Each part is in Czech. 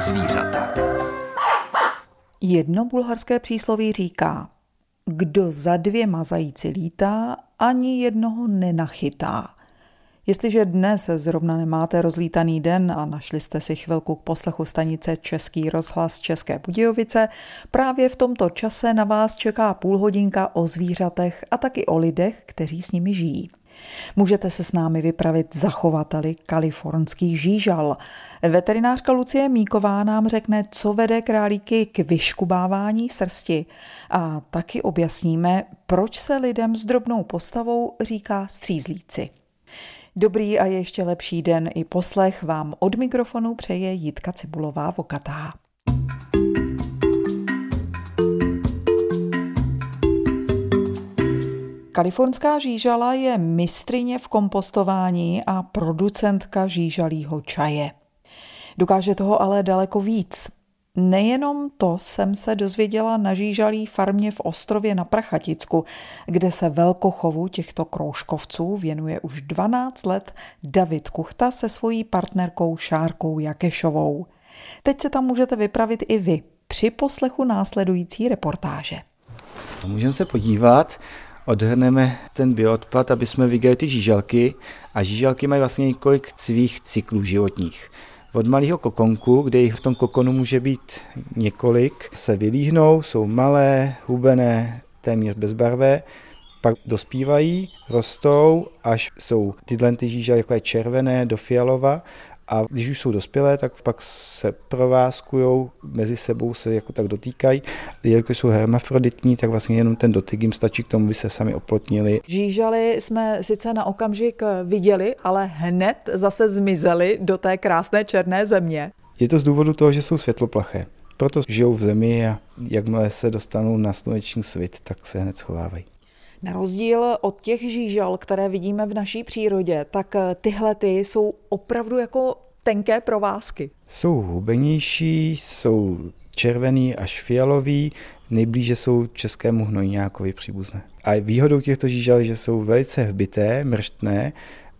zvířata. Jedno bulharské přísloví říká, kdo za dvěma zajíci lítá, ani jednoho nenachytá. Jestliže dnes zrovna nemáte rozlítaný den a našli jste si chvilku k poslechu stanice Český rozhlas České Budějovice, právě v tomto čase na vás čeká půlhodinka o zvířatech a taky o lidech, kteří s nimi žijí. Můžete se s námi vypravit zachovateli kalifornských žížal. Veterinářka Lucie Míková nám řekne, co vede králíky k vyškubávání srsti a taky objasníme, proč se lidem s drobnou postavou říká střízlíci. Dobrý a ještě lepší den i poslech vám od mikrofonu přeje Jitka Cibulová Vokatá. Kalifornská žížala je mistrině v kompostování a producentka žížalího čaje. Dokáže toho ale daleko víc. Nejenom to jsem se dozvěděla na žížalí farmě v Ostrově na Prachaticku, kde se velkochovu těchto kroužkovců věnuje už 12 let David Kuchta se svojí partnerkou Šárkou Jakešovou. Teď se tam můžete vypravit i vy při poslechu následující reportáže. Můžeme se podívat, odhrneme ten bioodpad, aby jsme viděli ty žížalky a žížalky mají vlastně několik svých cyklů životních. Od malého kokonku, kde jich v tom kokonu může být několik, se vylíhnou, jsou malé, hubené, téměř bezbarvé, pak dospívají, rostou, až jsou tyhle ty žížaly jako je červené do fialova a když už jsou dospělé, tak pak se provázkují, mezi sebou se jako tak dotýkají. Jelikož jsou hermafroditní, tak vlastně jenom ten dotyk jim stačí k tomu, aby se sami oplotnili. Žížaly jsme sice na okamžik viděli, ale hned zase zmizely do té krásné černé země. Je to z důvodu toho, že jsou světloplaché. Proto žijou v zemi a jakmile se dostanou na sluneční svit, tak se hned schovávají. Na rozdíl od těch žížal, které vidíme v naší přírodě, tak eh, tyhle ty jsou opravdu jako tenké provázky. Jsou hubenější, jsou červený až fialový, nejblíže jsou českému hnojňákovi příbuzné. A výhodou těchto žížal je, že jsou velice hbité, mrštné,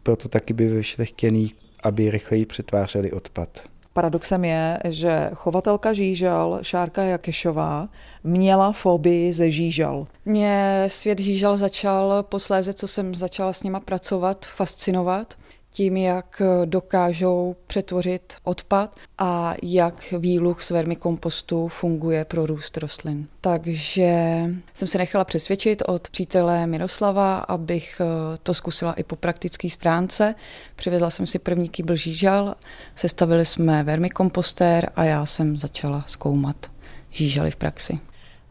proto taky by vyšlechtěný, aby rychleji přetvářeli odpad. Paradoxem je, že chovatelka žížal Šárka Jakešová měla fobii ze žížal. Mě svět žížal začal posléze, co jsem začala s nima pracovat, fascinovat tím, jak dokážou přetvořit odpad a jak výluch z vermikompostu funguje pro růst rostlin. Takže jsem se nechala přesvědčit od přítele Miroslava, abych eh, to zkusila i po praktické stránce. Přivezla jsem si první kýbl žížal, sestavili jsme vermikompostér a já jsem začala zkoumat žížaly v praxi.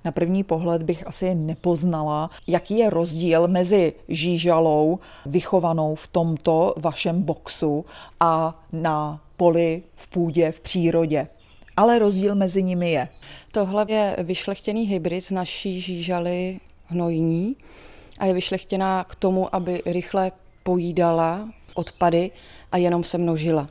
Na první pohled bych asi nepoznala, jaký je rozdíl mezi žížalou vychovanou v tomto vašem boxu a na poli, v půdě, v přírodě. Ale rozdíl mezi nimi je. Tohle je vyšlechtěný hybrid z naší žížaly hnojní a je vyšlechtěná k tomu, aby rychle pojídala odpady a jenom se množila.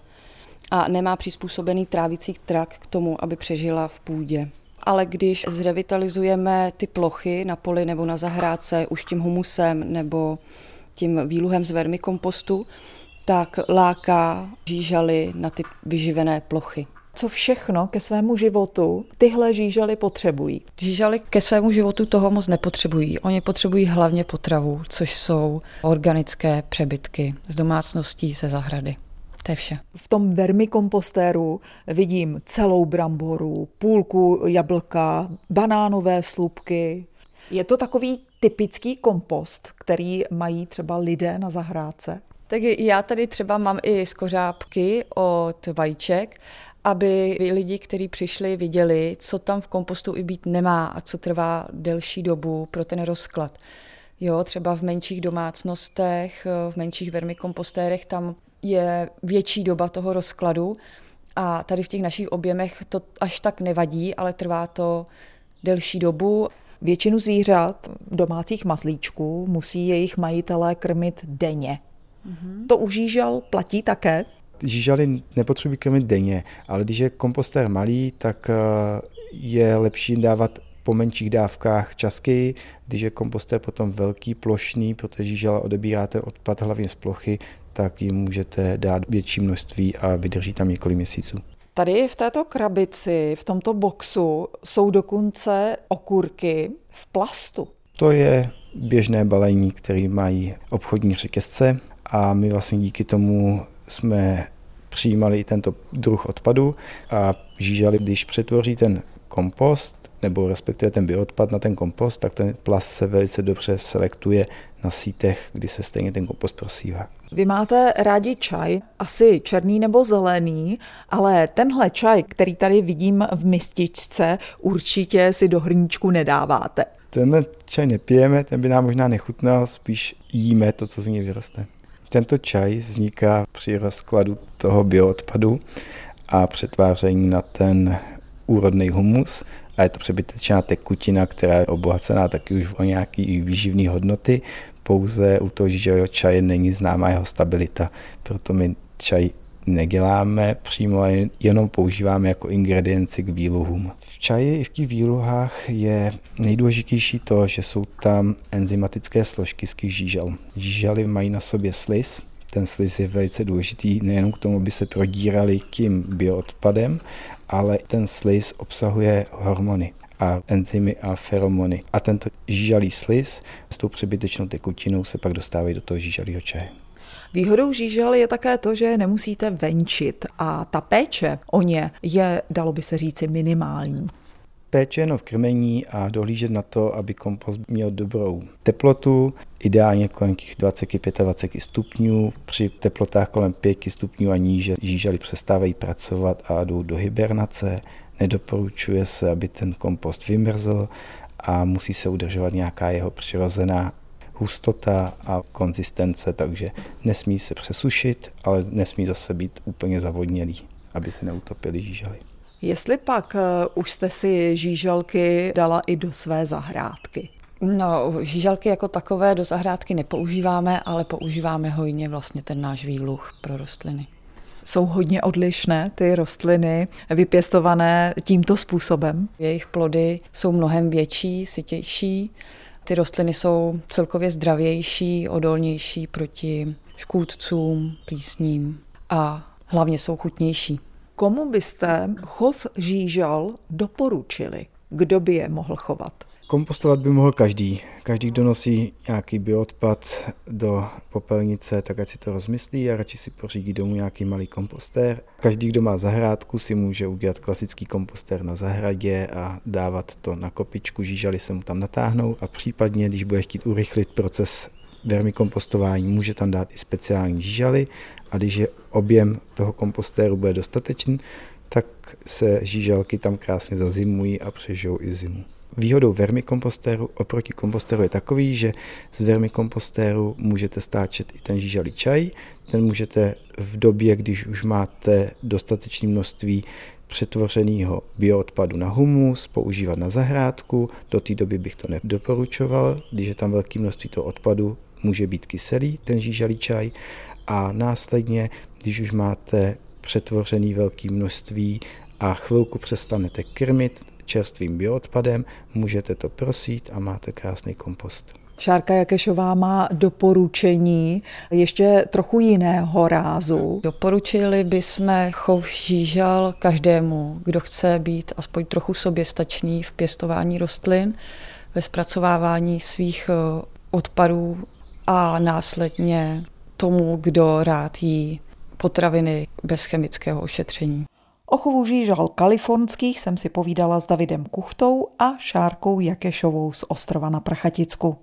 A nemá přizpůsobený trávicí trak k tomu, aby přežila v půdě ale když zrevitalizujeme ty plochy na poli nebo na zahrádce už tím humusem nebo tím výluhem z vermikompostu, tak láká žížaly na ty vyživené plochy. Co všechno ke svému životu tyhle žížaly potřebují? Žížaly ke svému životu toho moc nepotřebují. Oni potřebují hlavně potravu, což jsou organické přebytky z domácností ze zahrady. To je vše. V tom vermikompostéru vidím celou bramboru, půlku jablka, banánové slupky. Je to takový typický kompost, který mají třeba lidé na zahrádce? Tak já tady třeba mám i skořápky od vajíček, aby lidi, kteří přišli, viděli, co tam v kompostu i být nemá a co trvá delší dobu pro ten rozklad. Jo, třeba v menších domácnostech, v menších vermikompostérech, tam je větší doba toho rozkladu a tady v těch našich objemech to až tak nevadí, ale trvá to delší dobu. Většinu zvířat, domácích mazlíčků, musí jejich majitelé krmit denně. Mm-hmm. To u žížal platí také? Žížaly nepotřebují krmit denně, ale když je kompostér malý, tak eh, je lepší dávat po menších dávkách časky, když je kompostér potom velký, plošný, protože žížala odebírá ten odpad hlavně z plochy, tak jim můžete dát větší množství a vydrží tam několik měsíců. Tady v této krabici, v tomto boxu, jsou dokonce okurky v plastu. To je běžné balení, které mají obchodní řetězce a my vlastně díky tomu jsme přijímali i tento druh odpadu a žížali, když přetvoří ten kompost, nebo respektive ten bioodpad na ten kompost, tak ten plast se velice dobře selektuje na sítech, kdy se stejně ten kompost prosívá. Vy máte rádi čaj, asi černý nebo zelený, ale tenhle čaj, který tady vidím v mističce, určitě si do hrníčku nedáváte. Tenhle čaj nepijeme, ten by nám možná nechutnal, spíš jíme to, co z něj vyroste. Tento čaj vzniká při rozkladu toho bioodpadu a přetváření na ten úrodný humus a je to přebytečná tekutina, která je obohacená taky už o nějaký výživné hodnoty. Pouze u toho žížového čaje není známá jeho stabilita, proto my čaj neděláme přímo, jenom používáme jako ingredienci k výluhům. V čaji i v těch výluhách je nejdůležitější to, že jsou tam enzymatické složky z žížel. Žížely mají na sobě sliz, ten sliz je velice důležitý nejenom k tomu, aby se prodírali tím bioodpadem, ale ten sliz obsahuje hormony a enzymy a feromony. A tento žížalý sliz s tou přebytečnou tekutinou se pak dostávají do toho žížalého čaje. Výhodou žížel je také to, že nemusíte venčit a ta péče o ně je, dalo by se říci, minimální. Péče jenom v krmení a dohlížet na to, aby kompost měl dobrou teplotu, ideálně kolem těch 20-25 stupňů. Při teplotách kolem 5 stupňů a níže žížaly přestávají pracovat a jdou do hibernace. Nedoporučuje se, aby ten kompost vymrzl a musí se udržovat nějaká jeho přirozená hustota a konzistence, takže nesmí se přesušit, ale nesmí zase být úplně zavodnělý, aby se neutopili žížaly. Jestli pak uh, už jste si žížalky dala i do své zahrádky? No, žížalky jako takové do zahrádky nepoužíváme, ale používáme hojně vlastně ten náš výluch pro rostliny. Jsou hodně odlišné ty rostliny vypěstované tímto způsobem? Jejich plody jsou mnohem větší, sytější. Ty rostliny jsou celkově zdravější, odolnější proti škůdcům, plísním a hlavně jsou chutnější. Komu byste chov žížal doporučili? Kdo by je mohl chovat? Kompostovat by mohl každý. Každý, kdo nosí nějaký bioodpad do popelnice, tak ať si to rozmyslí a radši si pořídí domů nějaký malý kompostér. Každý, kdo má zahrádku, si může udělat klasický kompostér na zahradě a dávat to na kopičku, žížaly se mu tam natáhnou a případně, když bude chtít urychlit proces vermikompostování, může tam dát i speciální žížaly a když je objem toho kompostéru bude dostatečný, tak se žížalky tam krásně zazimují a přežijou i zimu. Výhodou vermikompostéru oproti kompostéru je takový, že z vermikompostéru můžete stáčet i ten žížalý čaj. Ten můžete v době, když už máte dostatečné množství přetvořeného bioodpadu na humus, používat na zahrádku. Do té doby bych to nedoporučoval, když je tam velké množství toho odpadu, může být kyselý ten žížalý čaj a následně, když už máte přetvořený velké množství a chvilku přestanete krmit čerstvým bioodpadem, můžete to prosít a máte krásný kompost. Šárka Jakešová má doporučení ještě trochu jiného rázu. Doporučili bychom chov žížal každému, kdo chce být aspoň trochu soběstačný v pěstování rostlin, ve zpracovávání svých eh, odpadů a následně tomu, kdo rád jí potraviny bez chemického ošetření. O chovu žížal kalifornských jsem si povídala s Davidem Kuchtou a Šárkou Jakešovou z Ostrova na Prachaticku.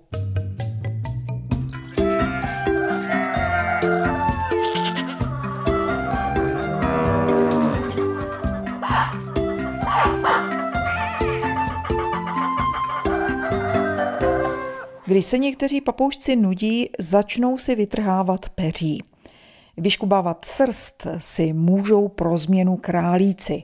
Když se někteří papoušci nudí, začnou si vytrhávat peří. Vyškubávat srst si můžou pro změnu králíci.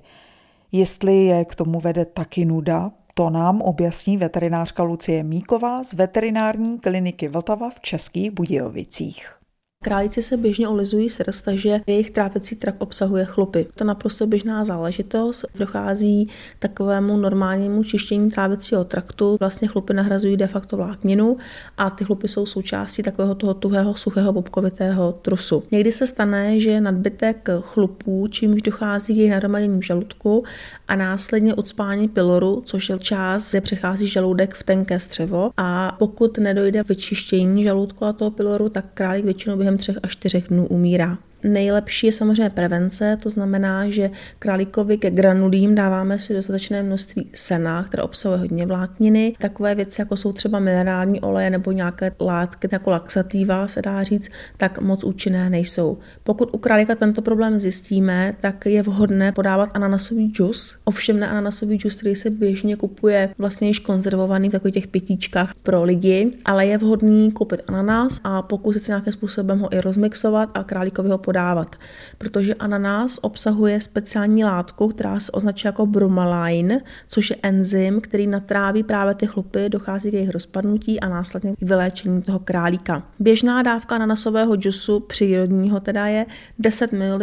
Jestli je k tomu vede taky nuda, to nám objasní veterinářka Lucie Míková z veterinární kliniky Vltava v Českých Budějovicích. Králíci se běžně olizují srst, takže jejich trápecí trakt obsahuje chlupy. To naprosto běžná záležitost. Dochází takovému normálnímu čištění trávicího traktu. Vlastně chlupy nahrazují de facto vlákninu a ty chlupy jsou součástí takového toho tuhého, suchého, bobkovitého trusu. Někdy se stane, že nadbytek chlupů, čímž dochází k jejich nahromadění v žaludku a následně ucpání pyloru, což je část, kde přechází žaludek v tenké střevo. A pokud nedojde k vyčištění žaludku a toho pyloru, tak králík většinou během třech až čtyřech dnů umírá. Nejlepší je samozřejmě prevence, to znamená, že králíkovi ke granulím dáváme si dostatečné množství sena, které obsahuje hodně vlákniny. Takové věci, jako jsou třeba minerální oleje nebo nějaké látky jako laxativa, se dá říct, tak moc účinné nejsou. Pokud u králíka tento problém zjistíme, tak je vhodné podávat ananasový džus. Ovšem ne ananasový džus, který se běžně kupuje vlastně již konzervovaný v takových těch pětíčkách pro lidi, ale je vhodný koupit ananas a pokusit se nějakým způsobem ho i rozmixovat a králíkovi ho podávat, protože ananás obsahuje speciální látku, která se označuje jako bromelain, což je enzym, který natráví právě ty chlupy, dochází k jejich rozpadnutí a následně k vyléčení toho králíka. Běžná dávka ananasového džusu přírodního teda je 10 ml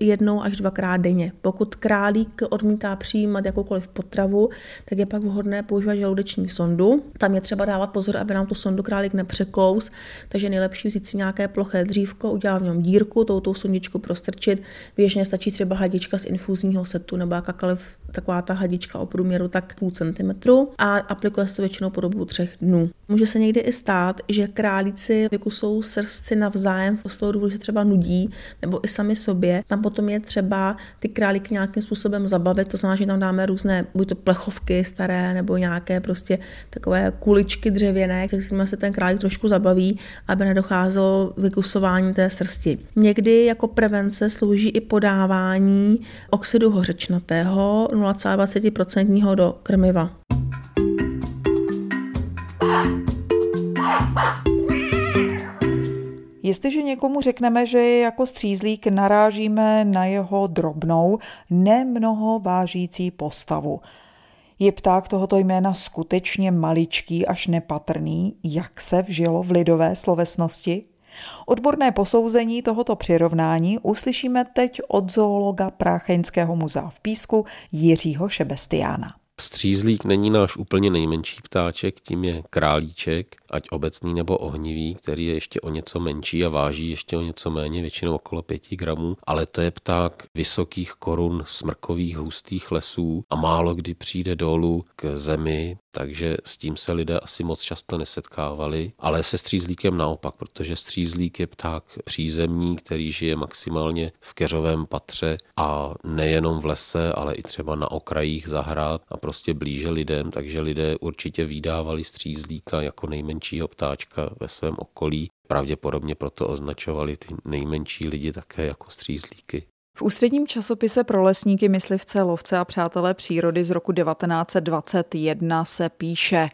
jednou až dvakrát denně. Pokud králík odmítá přijímat jakoukoliv potravu, tak je pak vhodné používat žaludeční sondu. Tam je třeba dávat pozor, aby nám tu sondu králík nepřekous, takže nejlepší vzít si nějaké ploché dřívko, udělat v něm dírku, tou tou sondičku prostrčit. Běžně stačí třeba hadička z infuzního setu nebo jakákoliv taková ta hadička o průměru tak půl centimetru a aplikuje se to většinou po dobu třech dnů. Může se někdy i stát, že králíci vykusou srstci navzájem z toho důvodu, že třeba nudí nebo i sami sobě. Tam potom je třeba ty králíky nějakým způsobem zabavit, to znamená, že tam dáme různé, buď to plechovky staré nebo nějaké prostě takové kuličky dřevěné, se kterými se ten králík trošku zabaví, aby nedocházelo vykusování té srsti. Někdy jako prevence slouží i podávání oxidu hořečnatého 0,20% do krmiva. Jestliže někomu řekneme, že je jako střízlík, narážíme na jeho drobnou, nemnoho vážící postavu. Je pták tohoto jména skutečně maličký až nepatrný, jak se vžilo v lidové slovesnosti? Odborné posouzení tohoto přirovnání uslyšíme teď od zoologa Prácheňského muzea v Písku Jiřího Šebestiána. Střízlík není náš úplně nejmenší ptáček, tím je králíček, ať obecný nebo ohnivý, který je ještě o něco menší a váží ještě o něco méně, většinou okolo 5 gramů, ale to je pták vysokých korun, smrkových, hustých lesů a málo kdy přijde dolů k zemi, takže s tím se lidé asi moc často nesetkávali, ale se střízlíkem naopak, protože střízlík je pták přízemní, který žije maximálně v keřovém patře a nejenom v lese, ale i třeba na okrajích zahrad a prostě blíže lidem, takže lidé určitě vydávali střízlíka jako nejmenšího ptáčka ve svém okolí. Pravděpodobně proto označovali ty nejmenší lidi také jako střízlíky. V ústředním časopise pro lesníky, myslivce, lovce a přátelé přírody z roku 1921 se píše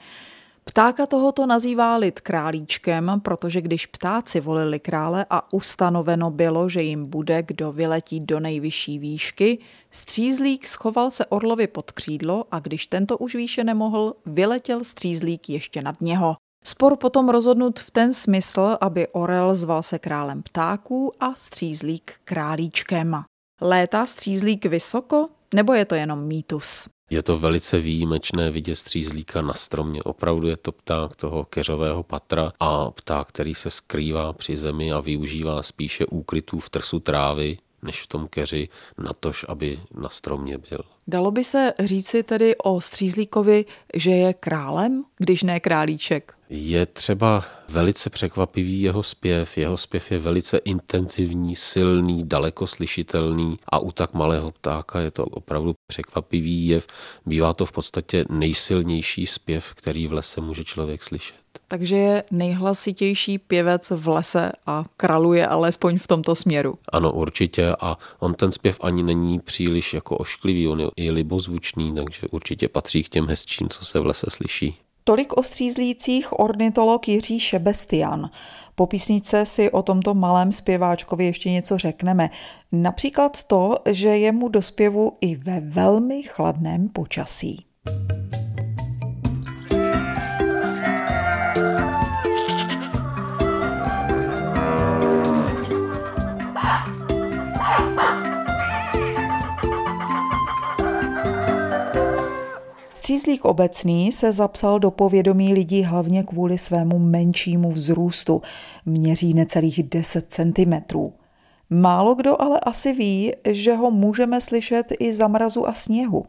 Ptáka tohoto nazývá lid králíčkem, protože když ptáci volili krále a ustanoveno bylo, že jim bude, kdo vyletí do nejvyšší výšky, střízlík schoval se orlovi pod křídlo a když tento už výše nemohl, vyletěl střízlík ještě nad něho. Spor potom rozhodnut v ten smysl, aby orel zval se králem ptáků a střízlík králíčkem. Létá střízlík vysoko, nebo je to jenom mýtus? Je to velice výjimečné vidět střízlíka na stromě. Opravdu je to pták toho keřového patra a pták, který se skrývá při zemi a využívá spíše úkrytů v trsu trávy, než v tom keři, natož, aby na stromě byl. Dalo by se říci tedy o Střízlíkovi, že je králem, když ne králíček? Je třeba velice překvapivý jeho zpěv. Jeho zpěv je velice intenzivní, silný, daleko slyšitelný a u tak malého ptáka je to opravdu překvapivý jev. Bývá to v podstatě nejsilnější zpěv, který v lese může člověk slyšet takže je nejhlasitější pěvec v lese a kraluje alespoň v tomto směru. Ano, určitě a on ten zpěv ani není příliš jako ošklivý, on je i libozvučný, takže určitě patří k těm hezčím, co se v lese slyší. Tolik o střízlících ornitolog Jiří Šebestian. Po písničce si o tomto malém zpěváčkovi ještě něco řekneme. Například to, že je mu do zpěvu i ve velmi chladném počasí. Střízlík obecný se zapsal do povědomí lidí hlavně kvůli svému menšímu vzrůstu. Měří necelých 10 centimetrů. Málo kdo ale asi ví, že ho můžeme slyšet i za mrazu a sněhu.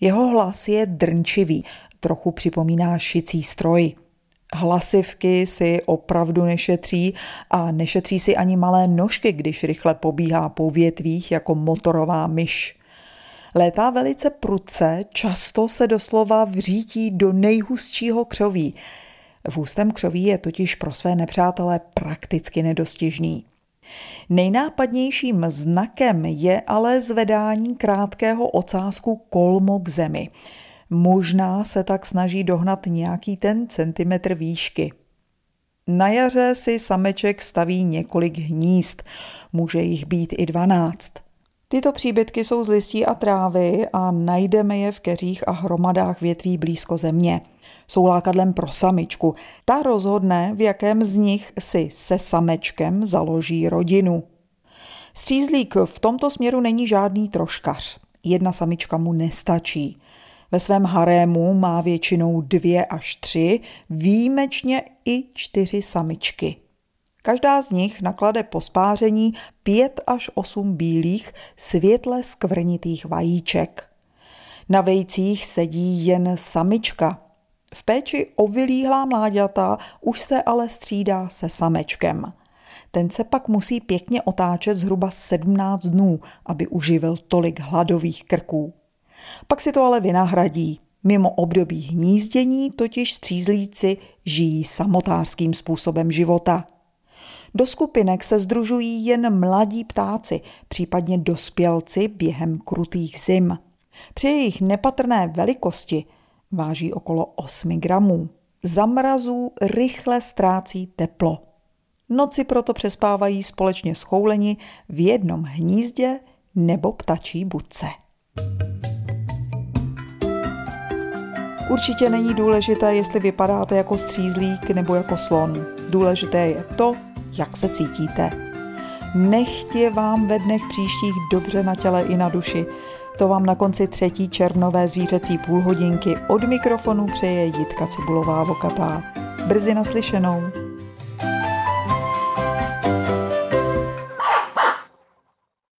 Jeho hlas je drnčivý, trochu připomíná šicí stroj. Hlasivky si opravdu nešetří a nešetří si ani malé nožky, když rychle pobíhá po větvích jako motorová myš. Létá velice prudce, často se doslova vřítí do nejhustšího křoví. V hustém křoví je totiž pro své nepřátelé prakticky nedostižný. Nejnápadnějším znakem je ale zvedání krátkého ocásku kolmo k zemi. Možná se tak snaží dohnat nějaký ten centimetr výšky. Na jaře si sameček staví několik hnízd, může jich být i dvanáct. Tyto příbytky jsou z listí a trávy a najdeme je v keřích a hromadách větví blízko země. Jsou lákadlem pro samičku. Ta rozhodne, v jakém z nich si se samečkem založí rodinu. Střízlík v tomto směru není žádný troškař. Jedna samička mu nestačí. Ve svém harému má většinou dvě až tři, výjimečně i čtyři samičky. Každá z nich naklade po spáření pět až osm bílých, světle skvrnitých vajíček. Na vejcích sedí jen samička. V péči o vylíhlá mláďata už se ale střídá se samečkem. Ten se pak musí pěkně otáčet zhruba 17 dnů, aby uživil tolik hladových krků. Pak si to ale vynahradí. Mimo období hnízdění totiž střízlíci žijí samotářským způsobem života. Do skupinek se združují jen mladí ptáci, případně dospělci během krutých zim. Při jejich nepatrné velikosti váží okolo 8 gramů. Za mrazů rychle ztrácí teplo. Noci proto přespávají společně schouleni v jednom hnízdě nebo ptačí budce. Určitě není důležité, jestli vypadáte jako střízlík nebo jako slon. Důležité je to, jak se cítíte. Nechtě vám ve dnech příštích dobře na těle i na duši. To vám na konci třetí červnové zvířecí půlhodinky od mikrofonu přeje Jitka Cibulová Vokatá. Brzy naslyšenou.